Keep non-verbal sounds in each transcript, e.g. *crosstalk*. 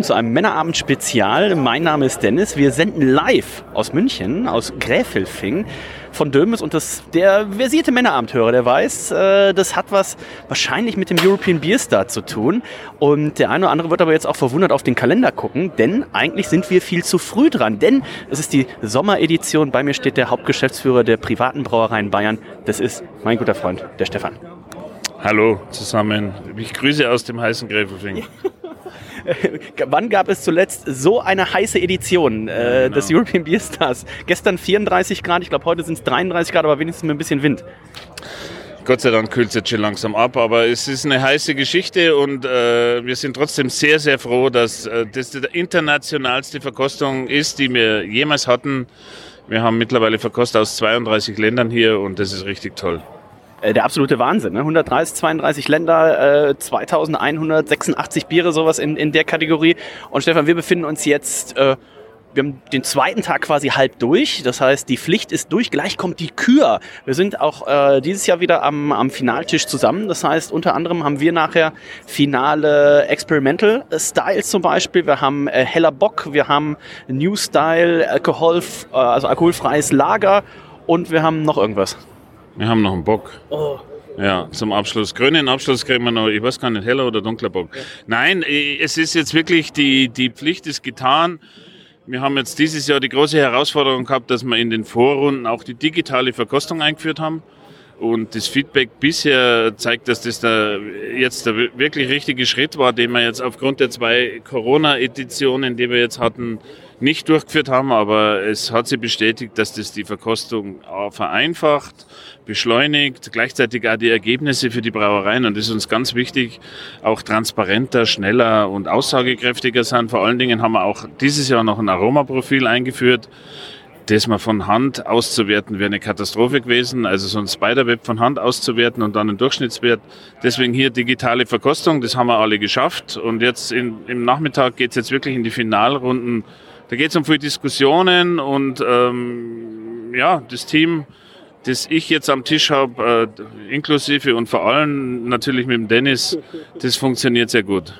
zu einem Männerabend-Spezial. Mein Name ist Dennis. Wir senden live aus München, aus Gräfelfing von Dömes und das, der versierte Männerabendhörer, der weiß, äh, das hat was wahrscheinlich mit dem European Beer Star zu tun. Und der eine oder andere wird aber jetzt auch verwundert auf den Kalender gucken, denn eigentlich sind wir viel zu früh dran. Denn es ist die Sommeredition. Bei mir steht der Hauptgeschäftsführer der privaten Brauereien Bayern. Das ist mein guter Freund, der Stefan. Hallo zusammen. Ich grüße aus dem heißen Gräfelfing. *laughs* *laughs* Wann gab es zuletzt so eine heiße Edition äh, genau. des European Beer Stars? Gestern 34 Grad, ich glaube heute sind es 33 Grad, aber wenigstens mit ein bisschen Wind. Gott sei Dank kühlt es jetzt schon langsam ab, aber es ist eine heiße Geschichte und äh, wir sind trotzdem sehr, sehr froh, dass äh, das die internationalste Verkostung ist, die wir jemals hatten. Wir haben mittlerweile Verkost aus 32 Ländern hier und das ist richtig toll. Äh, Der absolute Wahnsinn, ne? 130, 32 Länder, äh, 2186 Biere, sowas in, in der Kategorie. Und Stefan, wir befinden uns jetzt, äh, wir haben den zweiten Tag quasi halb durch. Das heißt, die Pflicht ist durch. Gleich kommt die Kür. Wir sind auch äh, dieses Jahr wieder am, am Finaltisch zusammen. Das heißt, unter anderem haben wir nachher finale Experimental Styles zum Beispiel. Wir haben äh, heller Bock, wir haben New Style, Alkohol, äh, also alkoholfreies Lager und wir haben noch irgendwas. Wir haben noch einen Bock. Ja, zum Abschluss. Grünen Abschluss kriegen wir noch, ich weiß gar nicht, heller oder dunkler Bock. Nein, äh, es ist jetzt wirklich, die, die Pflicht ist getan. Wir haben jetzt dieses Jahr die große Herausforderung gehabt, dass wir in den Vorrunden auch die digitale Verkostung eingeführt haben. Und das Feedback bisher zeigt, dass das der, jetzt der wirklich richtige Schritt war, den wir jetzt aufgrund der zwei Corona-Editionen, die wir jetzt hatten, nicht durchgeführt haben. Aber es hat sich bestätigt, dass das die Verkostung äh, vereinfacht, beschleunigt, gleichzeitig auch die Ergebnisse für die Brauereien. Und das ist uns ganz wichtig, auch transparenter, schneller und aussagekräftiger sind. Vor allen Dingen haben wir auch dieses Jahr noch ein Aromaprofil eingeführt das mal von Hand auszuwerten, wäre eine Katastrophe gewesen. Also so ein Spiderweb von Hand auszuwerten und dann einen Durchschnittswert. Deswegen hier digitale Verkostung, das haben wir alle geschafft. Und jetzt in, im Nachmittag geht es jetzt wirklich in die Finalrunden. Da geht es um viele Diskussionen und ähm, ja, das Team, das ich jetzt am Tisch habe, äh, inklusive und vor allem natürlich mit dem Dennis, das funktioniert sehr gut.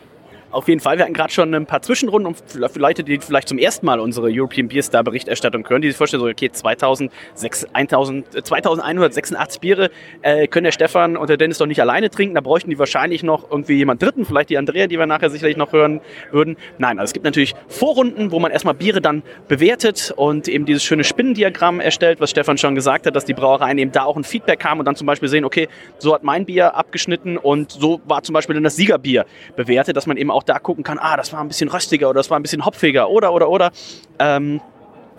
Auf jeden Fall, wir hatten gerade schon ein paar Zwischenrunden und für Leute, die vielleicht zum ersten Mal unsere European Beer Star Berichterstattung hören, die sich vorstellen, so, okay, 2006, 1000, äh, 2186 Biere äh, können der Stefan und der Dennis doch nicht alleine trinken, da bräuchten die wahrscheinlich noch irgendwie jemand Dritten, vielleicht die Andrea, die wir nachher sicherlich noch hören würden. Nein, also es gibt natürlich Vorrunden, wo man erstmal Biere dann bewertet und eben dieses schöne Spinnendiagramm erstellt, was Stefan schon gesagt hat, dass die Brauereien eben da auch ein Feedback haben und dann zum Beispiel sehen, okay, so hat mein Bier abgeschnitten und so war zum Beispiel dann das Siegerbier bewertet, dass man eben auch da gucken kann, ah, das war ein bisschen röstiger oder das war ein bisschen hopfiger oder, oder, oder. Ähm,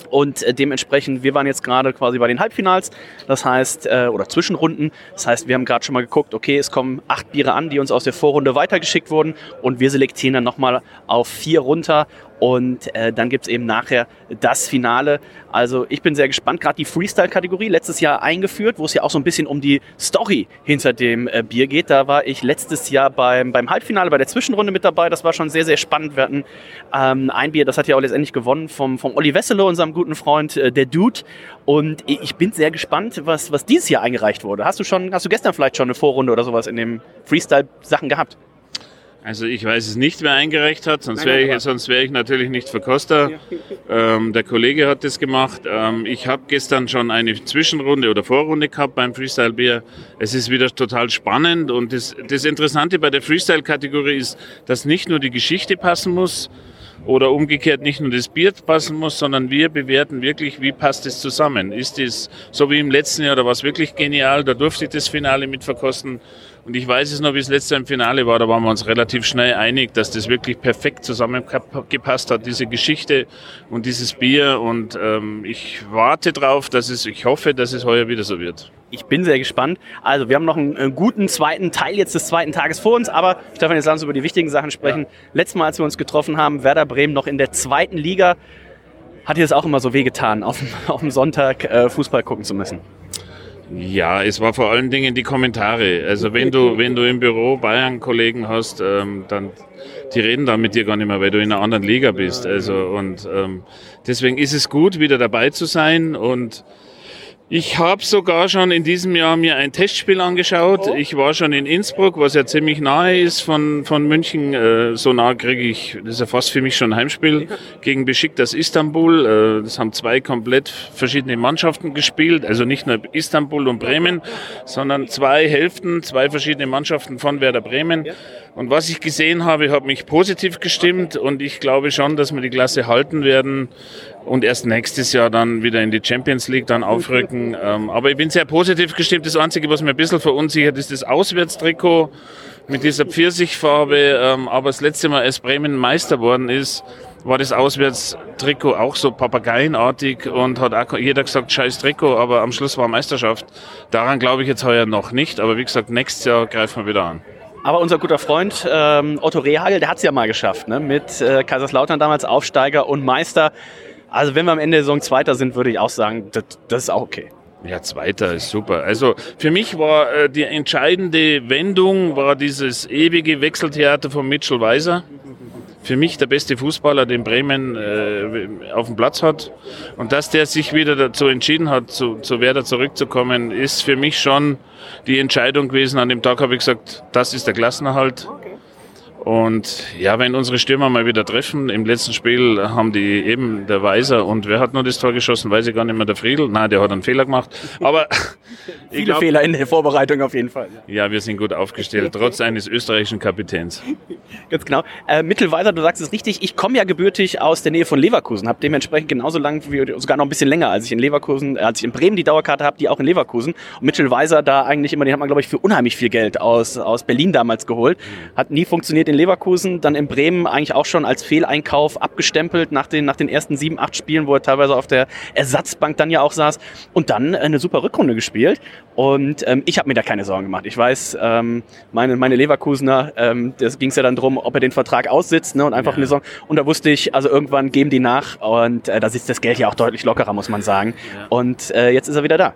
und äh, dementsprechend, wir waren jetzt gerade quasi bei den Halbfinals, das heißt, äh, oder Zwischenrunden. Das heißt, wir haben gerade schon mal geguckt, okay, es kommen acht Biere an, die uns aus der Vorrunde weitergeschickt wurden und wir selektieren dann nochmal auf vier runter und äh, dann gibt es eben nachher das Finale. Also ich bin sehr gespannt, gerade die Freestyle-Kategorie, letztes Jahr eingeführt, wo es ja auch so ein bisschen um die Story hinter dem äh, Bier geht. Da war ich letztes Jahr beim, beim Halbfinale, bei der Zwischenrunde mit dabei. Das war schon sehr, sehr spannend. Wir hatten ähm, ein Bier, das hat ja auch letztendlich gewonnen vom, vom Olli Wesselo, unserem guten Freund, äh, der Dude. Und ich bin sehr gespannt, was, was dieses Jahr eingereicht wurde. Hast du schon, hast du gestern vielleicht schon eine Vorrunde oder sowas in dem Freestyle-Sachen gehabt? Also ich weiß es nicht, wer eingereicht hat, sonst wäre ich, sonst wäre ich natürlich nicht Verkoster. Ähm, der Kollege hat das gemacht. Ähm, ich habe gestern schon eine Zwischenrunde oder Vorrunde gehabt beim Freestyle Bier. Es ist wieder total spannend und das, das Interessante bei der Freestyle-Kategorie ist, dass nicht nur die Geschichte passen muss, oder umgekehrt nicht nur das Bier passen muss, sondern wir bewerten wirklich, wie passt es zusammen. Ist es so wie im letzten Jahr, da war es wirklich genial, da durfte ich das Finale mit verkosten. Und ich weiß es noch, wie es letztes Jahr im Finale war, da waren wir uns relativ schnell einig, dass das wirklich perfekt zusammengepasst hat, diese Geschichte und dieses Bier. Und ähm, ich warte drauf, dass es, ich hoffe, dass es heuer wieder so wird. Ich bin sehr gespannt. Also, wir haben noch einen, einen, guten zweiten Teil jetzt des zweiten Tages vor uns, aber Stefan, jetzt lass uns über die wichtigen Sachen sprechen. Ja. Letztes Mal, als wir uns getroffen haben, Werder Bremen noch in der zweiten Liga. Hat dir das auch immer so wehgetan, auf, auf dem Sonntag äh, Fußball gucken zu müssen? Ja, es war vor allen Dingen die Kommentare. Also wenn du, *laughs* wenn du im Büro Bayern-Kollegen hast, ähm, dann die reden dann mit dir gar nicht mehr, weil du in einer anderen Liga bist. Also und ähm, deswegen ist es gut, wieder dabei zu sein und ich habe sogar schon in diesem Jahr mir ein Testspiel angeschaut. Oh. Ich war schon in Innsbruck, was ja ziemlich nahe ist von, von München. Äh, so nah kriege ich, das ist ja fast für mich schon ein Heimspiel, gegen Besiktas Istanbul. Äh, das haben zwei komplett verschiedene Mannschaften gespielt. Also nicht nur Istanbul und Bremen, sondern zwei Hälften, zwei verschiedene Mannschaften von Werder Bremen. Und was ich gesehen habe, hat mich positiv gestimmt und ich glaube schon, dass wir die Klasse halten werden und erst nächstes Jahr dann wieder in die Champions League dann aufrücken. Ähm, aber ich bin sehr positiv gestimmt. Das Einzige, was mir ein bisschen verunsichert, ist das Auswärtstrikot mit dieser Pfirsichfarbe. Ähm, aber das letzte Mal, als Bremen Meister worden ist, war das Auswärtstrikot auch so papageienartig und hat auch jeder gesagt, scheiß Trikot, aber am Schluss war Meisterschaft. Daran glaube ich jetzt heuer noch nicht, aber wie gesagt, nächstes Jahr greifen wir wieder an. Aber unser guter Freund ähm, Otto Rehagel, der hat es ja mal geschafft, ne? mit äh, Kaiserslautern damals Aufsteiger und Meister. Also wenn wir am Ende der Saison Zweiter sind, würde ich auch sagen, das, das ist auch okay. Ja, Zweiter ist super. Also für mich war äh, die entscheidende Wendung war dieses ewige Wechseltheater von Mitchell Weiser. Für mich der beste Fußballer, den Bremen äh, auf dem Platz hat. Und dass der sich wieder dazu entschieden hat, zu, zu Werder zurückzukommen, ist für mich schon die Entscheidung gewesen. An dem Tag habe ich gesagt, das ist der Klassenerhalt. Und ja, wenn unsere Stürmer mal wieder treffen, im letzten Spiel haben die eben der Weiser und wer hat nur das Tor geschossen, weiß ich gar nicht mehr, der Friedel. Nein, der hat einen Fehler gemacht. Aber *laughs* viele glaub, Fehler in der Vorbereitung auf jeden Fall. Ja, wir sind gut aufgestellt, *laughs* trotz eines österreichischen Kapitäns. Ganz genau. Äh, Mittelweiser, du sagst es richtig, ich komme ja gebürtig aus der Nähe von Leverkusen, habe dementsprechend genauso lang wie sogar noch ein bisschen länger, als ich in Leverkusen, äh, als ich in Bremen die Dauerkarte habe, die auch in Leverkusen. Und Mittelweiser da eigentlich immer, den hat man glaube ich für unheimlich viel Geld aus aus Berlin damals geholt, hat nie funktioniert in Leverkusen, dann in Bremen eigentlich auch schon als Fehleinkauf abgestempelt nach den, nach den ersten sieben, acht Spielen, wo er teilweise auf der Ersatzbank dann ja auch saß und dann eine super Rückrunde gespielt. Und ähm, ich habe mir da keine Sorgen gemacht. Ich weiß, ähm, meine, meine Leverkusener, ähm, das ging es ja dann drum, ob er den Vertrag aussitzt ne, und einfach ja. eine Saison. Und da wusste ich, also irgendwann geben die nach und äh, da sitzt das Geld ja auch deutlich lockerer, muss man sagen. Ja. Und äh, jetzt ist er wieder da.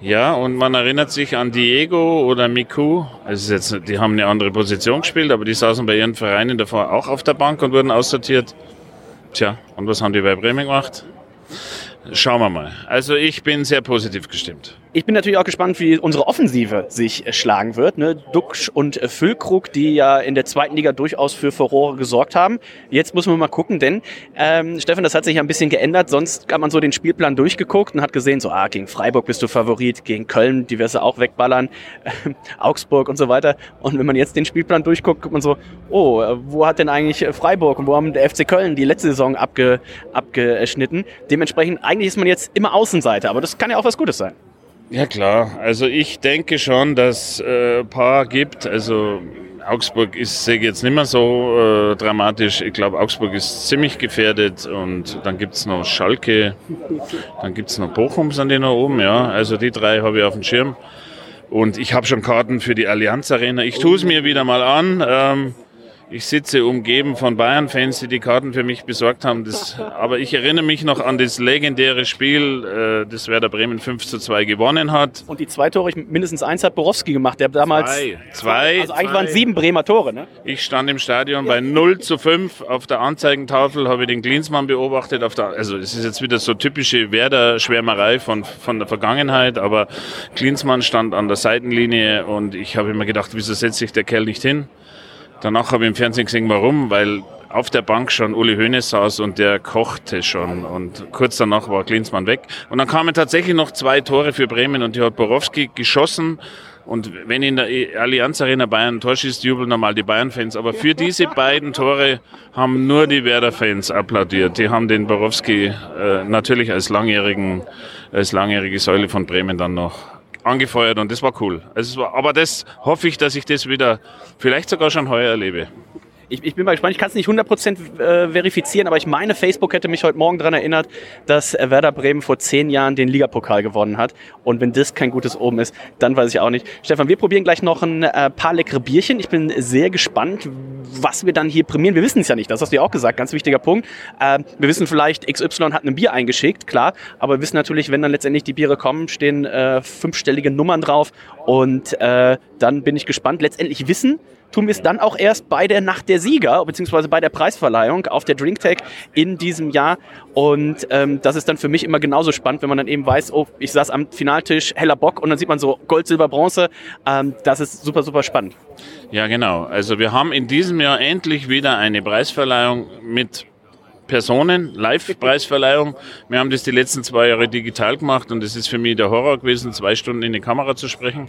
Ja, und man erinnert sich an Diego oder Miku. Also jetzt, die haben eine andere Position gespielt, aber die saßen bei ihren Vereinen davor auch auf der Bank und wurden aussortiert. Tja, und was haben die bei Bremen gemacht? Schauen wir mal. Also ich bin sehr positiv gestimmt. Ich bin natürlich auch gespannt, wie unsere Offensive sich schlagen wird. Ne? Duxch und Füllkrug, die ja in der zweiten Liga durchaus für Furore gesorgt haben. Jetzt muss man mal gucken, denn ähm, Stefan, das hat sich ja ein bisschen geändert. Sonst hat man so den Spielplan durchgeguckt und hat gesehen, so ah, gegen Freiburg bist du Favorit, gegen Köln, die wirst du auch wegballern, äh, *laughs* Augsburg und so weiter. Und wenn man jetzt den Spielplan durchguckt, guckt man so, oh, wo hat denn eigentlich Freiburg und wo haben der FC Köln die letzte Saison abge, abgeschnitten? Dementsprechend, eigentlich ist man jetzt immer Außenseiter, aber das kann ja auch was Gutes sein. Ja klar, also ich denke schon, dass äh, paar gibt. Also Augsburg ist sehe ich jetzt nicht mehr so äh, dramatisch. Ich glaube, Augsburg ist ziemlich gefährdet und dann gibt's noch Schalke, dann gibt's noch Bochum, sind die noch oben, ja. Also die drei habe ich auf dem Schirm. Und ich habe schon Karten für die Allianz Arena. Ich tue es mir wieder mal an. Ähm, ich sitze umgeben von Bayern-Fans, die die Karten für mich besorgt haben. Das, aber ich erinnere mich noch an das legendäre Spiel, äh, das Werder Bremen 5 zu 2 gewonnen hat. Und die zwei Tore, mindestens eins hat Borowski gemacht, der damals... Zwei. zwei also eigentlich zwei. waren sieben Bremer Tore, ne? Ich stand im Stadion bei 0 zu 5. Auf der Anzeigentafel habe ich den Klinsmann beobachtet. Auf der, also es ist jetzt wieder so typische Werder-Schwärmerei von, von der Vergangenheit, aber Klinsmann stand an der Seitenlinie und ich habe immer gedacht, wieso setzt sich der Kerl nicht hin? Danach habe ich im Fernsehen gesehen, warum, weil auf der Bank schon Uli Hoeneß saß und der kochte schon und kurz danach war Klinsmann weg. Und dann kamen tatsächlich noch zwei Tore für Bremen und die hat Borowski geschossen. Und wenn in der Allianz Arena Bayern ein Tor schießt, jubeln normal die Bayern-Fans. Aber für diese beiden Tore haben nur die Werder-Fans applaudiert. Die haben den Borowski äh, natürlich als langjährigen, als langjährige Säule von Bremen dann noch angefeuert und das war cool. Also war, aber das hoffe ich, dass ich das wieder vielleicht sogar schon heuer erlebe. Ich, ich bin mal gespannt, ich kann es nicht 100% äh, verifizieren, aber ich meine, Facebook hätte mich heute Morgen daran erinnert, dass Werder Bremen vor zehn Jahren den Ligapokal gewonnen hat. Und wenn das kein gutes Oben ist, dann weiß ich auch nicht. Stefan, wir probieren gleich noch ein äh, paar leckere Bierchen. Ich bin sehr gespannt, was wir dann hier prämieren. Wir wissen es ja nicht, das hast du ja auch gesagt, ganz wichtiger Punkt. Äh, wir wissen vielleicht, XY hat ein Bier eingeschickt, klar, aber wir wissen natürlich, wenn dann letztendlich die Biere kommen, stehen äh, fünfstellige Nummern drauf und äh, dann bin ich gespannt. Letztendlich wissen, tun wir es dann auch erst bei der Nacht der Sieger, beziehungsweise bei der Preisverleihung auf der DrinkTech in diesem Jahr. Und ähm, das ist dann für mich immer genauso spannend, wenn man dann eben weiß, oh, ich saß am Finaltisch, heller Bock und dann sieht man so Gold, Silber, Bronze. Ähm, das ist super, super spannend. Ja, genau. Also wir haben in diesem Jahr endlich wieder eine Preisverleihung mit Personen, Live-Preisverleihung. Wir haben das die letzten zwei Jahre digital gemacht und es ist für mich der Horror gewesen, zwei Stunden in die Kamera zu sprechen.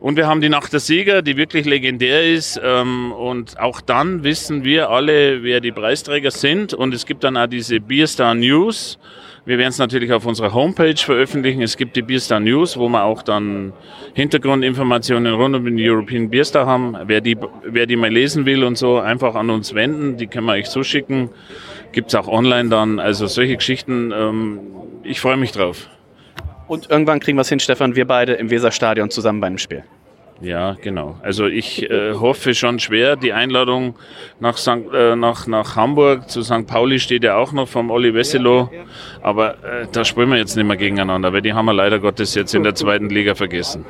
Und wir haben die Nacht der Sieger, die wirklich legendär ist. Ähm, und auch dann wissen wir alle, wer die Preisträger sind. Und es gibt dann auch diese Beerstar News. Wir werden es natürlich auf unserer Homepage veröffentlichen. Es gibt die Beerstar News, wo wir auch dann Hintergrundinformationen rund um den European Beerstar haben. Wer die, wer die mal lesen will und so, einfach an uns wenden. Die können wir euch zuschicken. Gibt es auch online dann. Also solche Geschichten. Ähm, ich freue mich drauf. Und irgendwann kriegen wir es hin, Stefan, wir beide im Weserstadion zusammen bei einem Spiel. Ja, genau. Also ich äh, hoffe schon schwer. Die Einladung nach, St., äh, nach, nach Hamburg zu St. Pauli steht ja auch noch vom Olli Wesselow. Aber äh, da spielen wir jetzt nicht mehr gegeneinander, weil die haben wir leider Gottes jetzt in der zweiten Liga vergessen.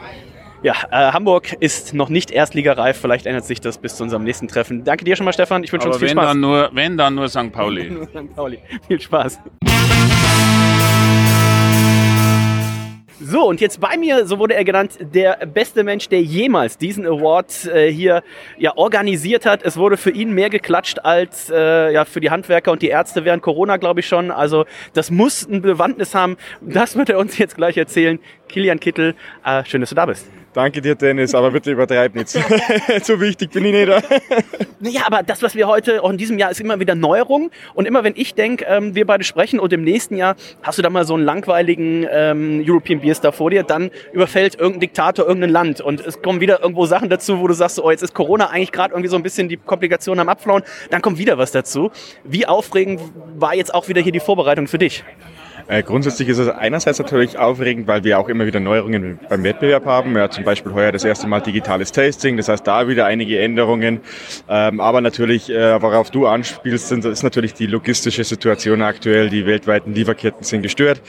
Ja, äh, Hamburg ist noch nicht erstligareif. Vielleicht ändert sich das bis zu unserem nächsten Treffen. Danke dir schon mal, Stefan. Ich wünsche uns viel wenn Spaß. Dann nur, wenn dann nur St. Pauli. nur St. Pauli. Viel Spaß. So, und jetzt bei mir, so wurde er genannt, der beste Mensch, der jemals diesen Award äh, hier ja, organisiert hat. Es wurde für ihn mehr geklatscht als äh, ja, für die Handwerker und die Ärzte während Corona, glaube ich schon. Also das muss ein Bewandtnis haben. Das wird er uns jetzt gleich erzählen. Kilian Kittel, äh, schön, dass du da bist. Danke dir, Dennis, aber bitte übertreib nicht. *laughs* so wichtig bin ich nicht. Naja, aber das, was wir heute auch in diesem Jahr, ist immer wieder Neuerung. Und immer wenn ich denke, ähm, wir beide sprechen und im nächsten Jahr hast du da mal so einen langweiligen ähm, European Beer Star vor dir, dann überfällt irgendein Diktator irgendein Land. Und es kommen wieder irgendwo Sachen dazu, wo du sagst, oh, jetzt ist Corona eigentlich gerade irgendwie so ein bisschen die Komplikationen am Abflauen. Dann kommt wieder was dazu. Wie aufregend war jetzt auch wieder hier die Vorbereitung für dich? Äh, grundsätzlich ist es einerseits natürlich aufregend, weil wir auch immer wieder Neuerungen beim Wettbewerb haben. Ja, zum Beispiel heuer das erste Mal digitales Tasting, das heißt da wieder einige Änderungen. Ähm, aber natürlich, äh, worauf du anspielst, sind, ist natürlich die logistische Situation aktuell. Die weltweiten Lieferketten sind gestört.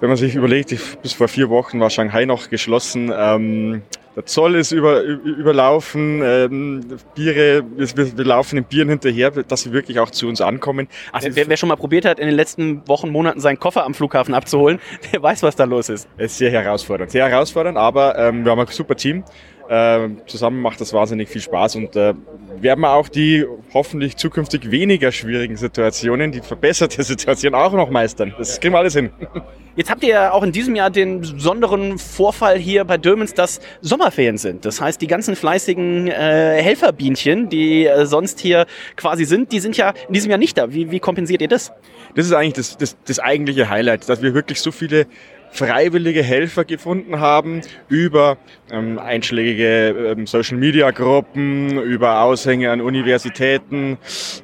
Wenn man sich überlegt, bis vor vier Wochen war Shanghai noch geschlossen. Ähm, der Zoll ist über, überlaufen, ähm, Biere, wir, wir laufen den Bieren hinterher, dass sie wirklich auch zu uns ankommen. Also wer, wer schon mal probiert hat, in den letzten Wochen, Monaten seinen Koffer am Flughafen abzuholen, *laughs* der weiß, was da los ist. Es ist sehr herausfordernd, sehr herausfordernd, aber ähm, wir haben ein super Team. Äh, zusammen macht das wahnsinnig viel Spaß und äh, werden wir auch die hoffentlich zukünftig weniger schwierigen Situationen, die verbesserte *laughs* Situation auch noch meistern. Das kriegen wir alles hin. *laughs* Jetzt habt ihr ja auch in diesem Jahr den besonderen Vorfall hier bei Dömens, dass Sommerferien sind. Das heißt, die ganzen fleißigen äh, Helferbienchen, die äh, sonst hier quasi sind, die sind ja in diesem Jahr nicht da. Wie, wie kompensiert ihr das? Das ist eigentlich das, das, das eigentliche Highlight, dass wir wirklich so viele freiwillige Helfer gefunden haben über ähm, einschlägige ähm, Social-Media-Gruppen, über Aushänge an Universitäten,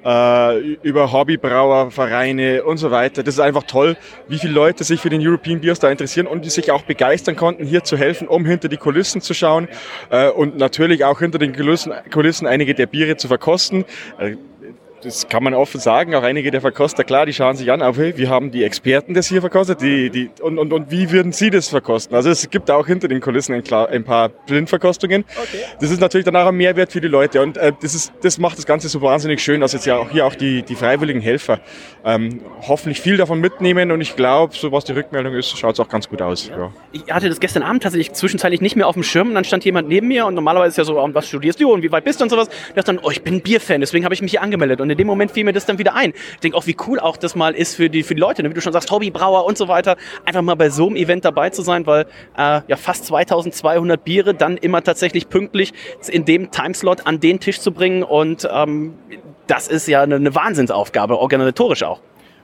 äh, über Hobbybrauervereine und so weiter. Das ist einfach toll, wie viele Leute sich für den European Beer Star interessieren und die sich auch begeistern konnten, hier zu helfen, um hinter die Kulissen zu schauen äh, und natürlich auch hinter den Kulissen, Kulissen einige der Biere zu verkosten. Äh, das kann man offen sagen, auch einige der Verkoster, klar, die schauen sich an, aber hey, wir haben die Experten das hier verkostet, die, die, und, und, und wie würden sie das verkosten? Also es gibt auch hinter den Kulissen ein, ein paar Blindverkostungen. Okay. Das ist natürlich dann auch ein Mehrwert für die Leute und äh, das, ist, das macht das Ganze so wahnsinnig schön, dass jetzt ja auch hier auch die, die freiwilligen Helfer ähm, hoffentlich viel davon mitnehmen und ich glaube, so was die Rückmeldung ist, schaut es auch ganz gut aus. Ja. Ja. Ich hatte das gestern Abend tatsächlich zwischenzeitlich nicht mehr auf dem Schirm und dann stand jemand neben mir und normalerweise ist ja so, was studierst du und wie weit bist du und sowas. Ich dachte dann, oh, ich bin ein Bierfan, deswegen habe ich mich hier angemeldet und in dem Moment fiel mir das dann wieder ein. Ich denke auch, wie cool auch das mal ist für die, für die Leute, ne? wie du schon sagst, Hobbybrauer und so weiter, einfach mal bei so einem Event dabei zu sein, weil äh, ja fast 2200 Biere dann immer tatsächlich pünktlich in dem Timeslot an den Tisch zu bringen und ähm, das ist ja eine, eine Wahnsinnsaufgabe, organisatorisch auch.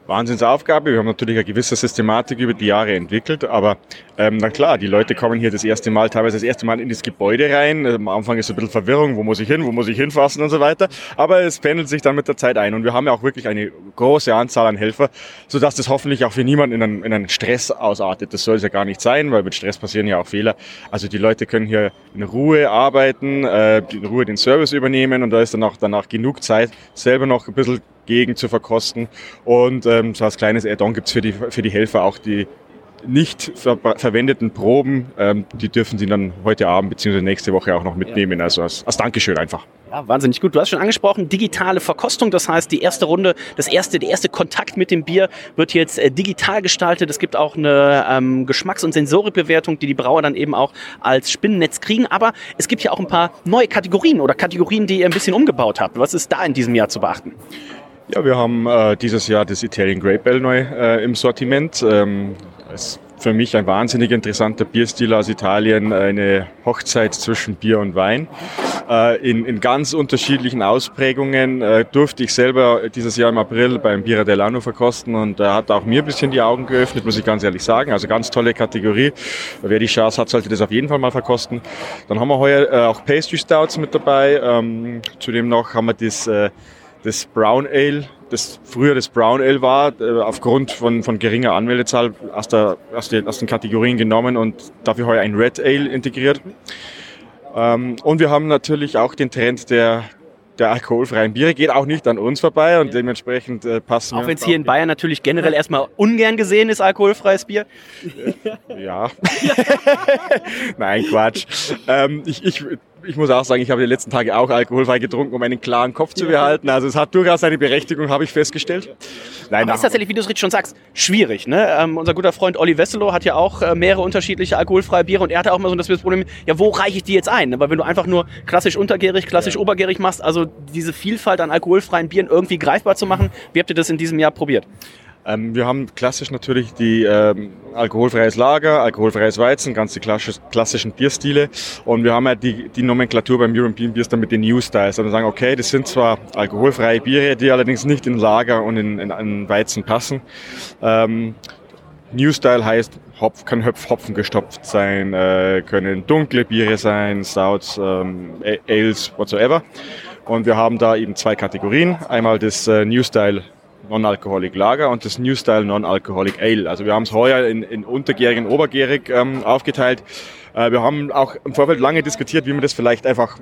Wahnsinnsaufgabe. Wir haben natürlich eine gewisse Systematik über die Jahre entwickelt, aber ähm, na klar, die Leute kommen hier das erste Mal, teilweise das erste Mal in das Gebäude rein. Am Anfang ist so ein bisschen Verwirrung, wo muss ich hin, wo muss ich hinfassen und so weiter. Aber es pendelt sich dann mit der Zeit ein und wir haben ja auch wirklich eine große Anzahl an Helfer, sodass das hoffentlich auch für niemanden in einen, in einen Stress ausartet. Das soll es ja gar nicht sein, weil mit Stress passieren ja auch Fehler. Also die Leute können hier in Ruhe arbeiten, äh, in Ruhe den Service übernehmen und da ist dann auch danach genug Zeit, selber noch ein bisschen gegen zu verkosten. Und ähm, so als kleines Add-on gibt's für die, für die Helfer auch die nicht ver verwendeten Proben, ähm, die dürfen sie dann heute Abend bzw. nächste Woche auch noch mitnehmen. Ja. Also als, als Dankeschön einfach. Ja, wahnsinnig gut. Du hast schon angesprochen, digitale Verkostung. Das heißt, die erste Runde, das erste, der erste Kontakt mit dem Bier wird jetzt äh, digital gestaltet. Es gibt auch eine ähm, Geschmacks- und Sensorikbewertung, die die Brauer dann eben auch als Spinnennetz kriegen. Aber es gibt ja auch ein paar neue Kategorien oder Kategorien, die ihr ein bisschen umgebaut habt. Was ist da in diesem Jahr zu beachten? Ja, wir haben äh, dieses Jahr das Italian Grape Ale neu äh, im Sortiment. Ähm, ist für mich ein wahnsinnig interessanter Bierstil aus Italien, eine Hochzeit zwischen Bier und Wein. Äh, in, in ganz unterschiedlichen Ausprägungen äh, durfte ich selber dieses Jahr im April beim Bira dell'Anno verkosten und er hat auch mir ein bisschen die Augen geöffnet, muss ich ganz ehrlich sagen. Also ganz tolle Kategorie. Wer die Chance hat, sollte das auf jeden Fall mal verkosten. Dann haben wir heuer äh, auch Pastry Stouts mit dabei. Ähm, zudem noch haben wir das das Brown Ale, das früher das Brown Ale war, äh, aufgrund von, von geringer Anmeldezahl aus, der, aus, den, aus den Kategorien genommen und dafür heuer ein Red Ale integriert. Ähm, und wir haben natürlich auch den Trend der, der alkoholfreien Biere geht auch nicht an uns vorbei und dementsprechend äh, passen Auch wenn es hier in Bayern natürlich generell erstmal ungern gesehen ist, alkoholfreies Bier. Ja. *laughs* Nein, Quatsch. Ähm, ich, ich, ich muss auch sagen, ich habe die letzten Tage auch alkoholfrei getrunken, um einen klaren Kopf zu behalten. Also es hat durchaus seine Berechtigung, habe ich festgestellt. Nein, Aber ist tatsächlich, wie du es schon sagst, schwierig. Ne? Ähm, unser guter Freund Olli Wesselow hat ja auch äh, mehrere unterschiedliche alkoholfreie Biere und er hatte auch mal so das Problem, ja, wo reiche ich die jetzt ein? Ne? Weil wenn du einfach nur klassisch untergärig, klassisch ja. obergärig machst, also diese Vielfalt an alkoholfreien Bieren irgendwie greifbar zu machen, wie habt ihr das in diesem Jahr probiert? Ähm, wir haben klassisch natürlich die ähm, alkoholfreies Lager, alkoholfreies Weizen, ganz die klassischen Bierstile. Und wir haben ja die, die Nomenklatur beim European Beers dann mit den New Styles. Also wir sagen, okay, das sind zwar alkoholfreie Biere, die allerdings nicht in Lager und in, in, in Weizen passen. Ähm, New Style heißt, Hopf, kann Hopf, Hopfen gestopft sein, äh, können dunkle Biere sein, Stouts, ähm, Ales, whatsoever. Und wir haben da eben zwei Kategorien. Einmal das äh, New Style Non-Alcoholic Lager und das New Style Non-Alcoholic Ale. Also wir haben es heuer in, in untergärig und obergärig ähm, aufgeteilt. Äh, wir haben auch im Vorfeld lange diskutiert, wie wir das vielleicht einfach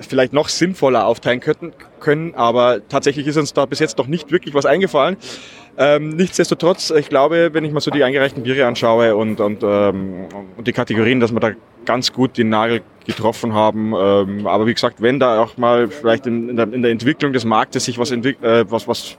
vielleicht noch sinnvoller aufteilen könnten, können, aber tatsächlich ist uns da bis jetzt noch nicht wirklich was eingefallen. Ähm, nichtsdestotrotz, ich glaube, wenn ich mal so die eingereichten Biere anschaue und, und, ähm, und die Kategorien, dass wir da ganz gut den Nagel getroffen haben. Ähm, aber wie gesagt, wenn da auch mal vielleicht in, in, der, in der Entwicklung des Marktes sich was, äh, was, was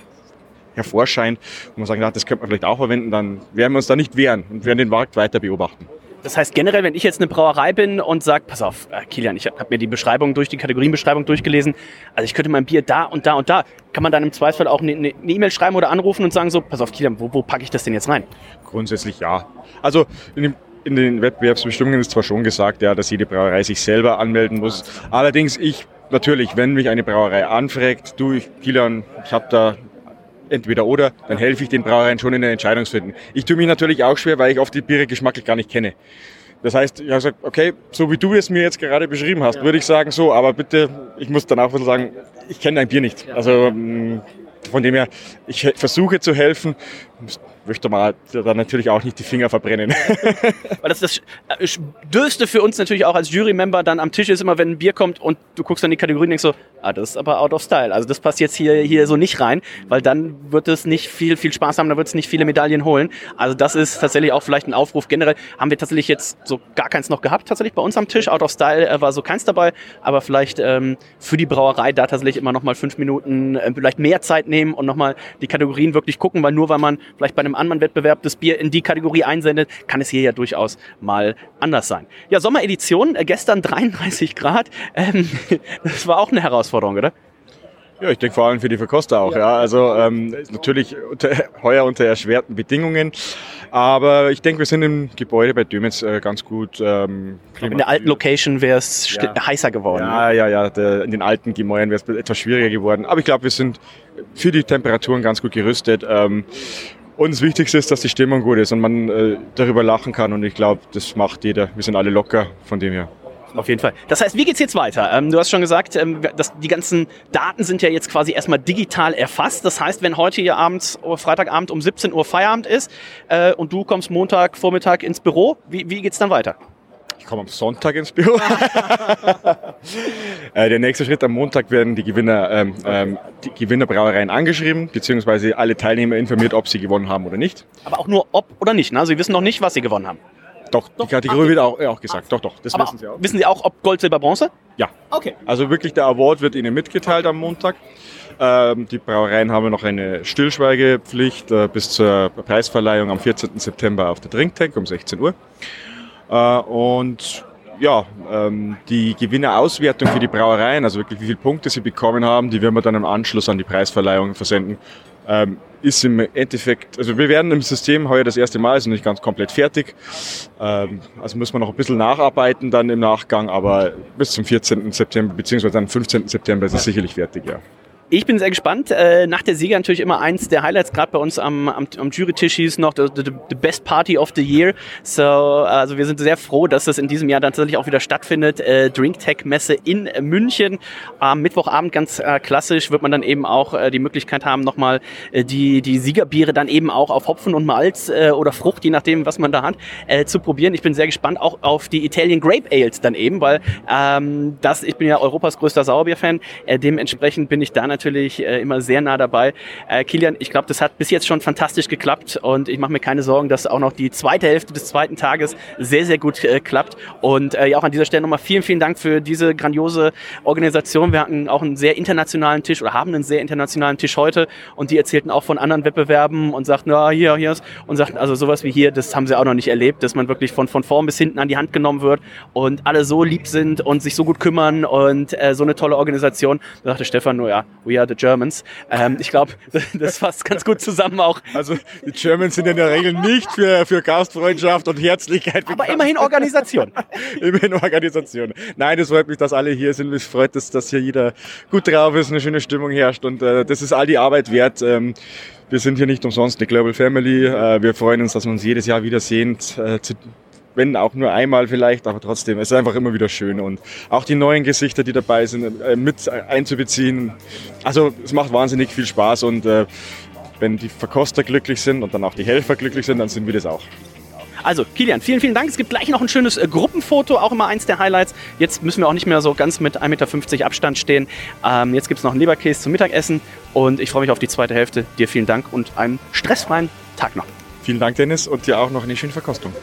hervorscheint und man sagt, das könnte man vielleicht auch verwenden, dann werden wir uns da nicht wehren und werden den Markt weiter beobachten. Das heißt generell, wenn ich jetzt eine Brauerei bin und sage, pass auf, äh, Kilian, ich habe mir die Beschreibung durch, die Kategorienbeschreibung durchgelesen, also ich könnte mein Bier da und da und da, kann man dann im Zweifelsfall auch eine E-Mail e schreiben oder anrufen und sagen so, pass auf, Kilian, wo, wo packe ich das denn jetzt rein? Grundsätzlich ja. Also in, dem, in den Wettbewerbsbestimmungen ist zwar schon gesagt, ja, dass jede Brauerei sich selber anmelden muss. Allerdings ich natürlich, wenn mich eine Brauerei anfragt, du, ich, Kilian, ich habe da entweder oder, dann helfe ich den Brauereien schon in der Entscheidungsfindung. Ich tue mich natürlich auch schwer, weil ich oft die Biere geschmacklich gar nicht kenne. Das heißt, ich habe gesagt, okay, so wie du es mir jetzt gerade beschrieben hast, würde ich sagen so, aber bitte, ich muss dann auch sagen, ich kenne dein Bier nicht. Also mm, von dem her, ich versuche zu helfen, möchte mal da natürlich auch nicht die Finger verbrennen. *laughs* Weil das, das äh, Dürste für uns natürlich auch als Jury-Member dann am Tisch ist immer, wenn ein Bier kommt und du guckst dann die Kategorien und denkst so, ah, das ist aber out of style. Also das passt jetzt hier, hier so nicht rein, weil dann wird es nicht viel, viel Spaß haben, da wird es nicht viele Medaillen holen. Also das ist tatsächlich auch vielleicht ein Aufruf. Generell haben wir tatsächlich jetzt so gar keins noch gehabt, tatsächlich bei uns am Tisch. Out of style äh, war so keins dabei, aber vielleicht ähm, für die Brauerei da tatsächlich immer noch mal fünf Minuten, äh, vielleicht mehr Zeit nehmen und nochmal die Kategorien wirklich gucken, weil nur weil man vielleicht bei einem anderen Wettbewerb das Bier in die Kategorie einsendet, kann es hier ja durchaus mal anders sein. Ja, Sommeredition, äh, gestern 33 Grad. Ähm, *laughs* das war auch eine Herausforderung, oder? Ja, ich denke vor allem für die Verkoster auch. Ja, ja. also ähm, natürlich unter, *laughs* heuer unter erschwerten Bedingungen, aber ich denke, wir sind im Gebäude bei Dömitz äh, ganz gut. Ähm, in der alten Location wäre es ja. heißer geworden. Ja, ja, ja. Der, in den alten Gemäuern wäre es etwas schwieriger geworden. Aber ich glaube, wir sind für die Temperaturen ganz gut gerüstet. Ähm, und das Wichtigste ist, dass die Stimmung gut ist und man äh, darüber lachen kann. Und ich glaube, das macht jeder. Wir sind alle locker von dem her. Auf jeden Fall. Das heißt, wie geht's jetzt weiter? Ähm, du hast schon gesagt, ähm, dass die ganzen Daten sind ja jetzt quasi erstmal digital erfasst. Das heißt, wenn heute hier abends, oh, Freitagabend um 17 Uhr Feierabend ist äh, und du kommst Montag Vormittag ins Büro, wie, wie geht's dann weiter? Ich komme am Sonntag ins Büro. *laughs* äh, der nächste Schritt am Montag werden die Gewinner, ähm, ähm, die Gewinnerbrauereien angeschrieben, beziehungsweise alle Teilnehmer informiert, ob sie gewonnen haben oder nicht. Aber auch nur ob oder nicht. Ne? Sie wissen noch nicht, was sie gewonnen haben. Doch, doch, die Kategorie wird auch, auch gesagt. Doch, doch, das Aber wissen Sie auch. Wissen Sie auch, ob Gold, Silber, Bronze? Ja. Okay. Also wirklich der Award wird Ihnen mitgeteilt am Montag. Ähm, die Brauereien haben noch eine Stillschweigepflicht äh, bis zur Preisverleihung am 14. September auf der Drinktank um 16 Uhr. Äh, und ja, ähm, die Gewinnerauswertung für die Brauereien, also wirklich wie viele Punkte sie bekommen haben, die werden wir dann im Anschluss an die Preisverleihung versenden. Ähm, ist im Endeffekt, also wir werden im System heuer das erste Mal, ist noch nicht ganz komplett fertig. Ähm, also muss man noch ein bisschen nacharbeiten dann im Nachgang, aber bis zum 14. September, beziehungsweise dann 15. September ist es sicherlich fertig, ja. Ich bin sehr gespannt. Äh, nach der Sieger natürlich immer eins der Highlights, gerade bei uns am, am, am Jury-Tisch hieß noch the, the, the, Best Party of the Year. So, also wir sind sehr froh, dass das in diesem Jahr dann tatsächlich auch wieder stattfindet. Äh, Drinktech-Messe in München. Am Mittwochabend ganz äh, klassisch wird man dann eben auch äh, die Möglichkeit haben, nochmal die, die Siegerbiere dann eben auch auf Hopfen und Malz oder Frucht, je nachdem, was man da hat, zu probieren. Ich bin sehr gespannt auch auf die Italian Grape Ales dann eben, weil ähm, das, ich bin ja Europas größter Sauerbier-Fan. Dementsprechend bin ich da natürlich natürlich äh, immer sehr nah dabei. Äh, Kilian, ich glaube, das hat bis jetzt schon fantastisch geklappt und ich mache mir keine Sorgen, dass auch noch die zweite Hälfte des zweiten Tages sehr, sehr gut äh, klappt. Und äh, ja, auch an dieser Stelle nochmal vielen, vielen Dank für diese grandiose Organisation. Wir hatten auch einen sehr internationalen Tisch oder haben einen sehr internationalen Tisch heute und die erzählten auch von anderen Wettbewerben und sagten, ja, hier, hier ist und sagten, also sowas wie hier, das haben sie auch noch nicht erlebt, dass man wirklich von, von vorn bis hinten an die Hand genommen wird und alle so lieb sind und sich so gut kümmern und äh, so eine tolle Organisation. Da sagte Stefan nur, ja, we are the Germans. Ähm, ich glaube, *laughs* das fasst ganz gut zusammen auch. Also die Germans sind in der Regel nicht für, für Gastfreundschaft und Herzlichkeit bekannt. Aber immerhin Organisation. *laughs* immerhin Organisation. Nein, es freut mich, dass alle hier sind. Es freut mich, dass hier jeder gut drauf ist, eine schöne Stimmung herrscht und äh, das ist all die Arbeit wert. Ähm, wir sind hier nicht umsonst eine Global Family. Äh, wir freuen uns, dass wir uns jedes Jahr wiedersehen. Äh, wenn auch nur einmal vielleicht, aber trotzdem, es ist einfach immer wieder schön und auch die neuen Gesichter, die dabei sind, äh, mit einzubeziehen. Also es macht wahnsinnig viel Spaß und äh, wenn die Verkoster glücklich sind und dann auch die Helfer glücklich sind, dann sind wir das auch. Also, Kilian, vielen, vielen Dank. Es gibt gleich noch ein schönes äh, Gruppenfoto, auch immer eins der Highlights. Jetzt müssen wir auch nicht mehr so ganz mit 1,50 Meter Abstand stehen. Ähm, jetzt gibt es noch einen Leberkäse zum Mittagessen und ich freue mich auf die zweite Hälfte. Dir vielen Dank und einen stressfreien Tag noch. Vielen Dank, Dennis, und dir auch noch eine schöne Verkostung.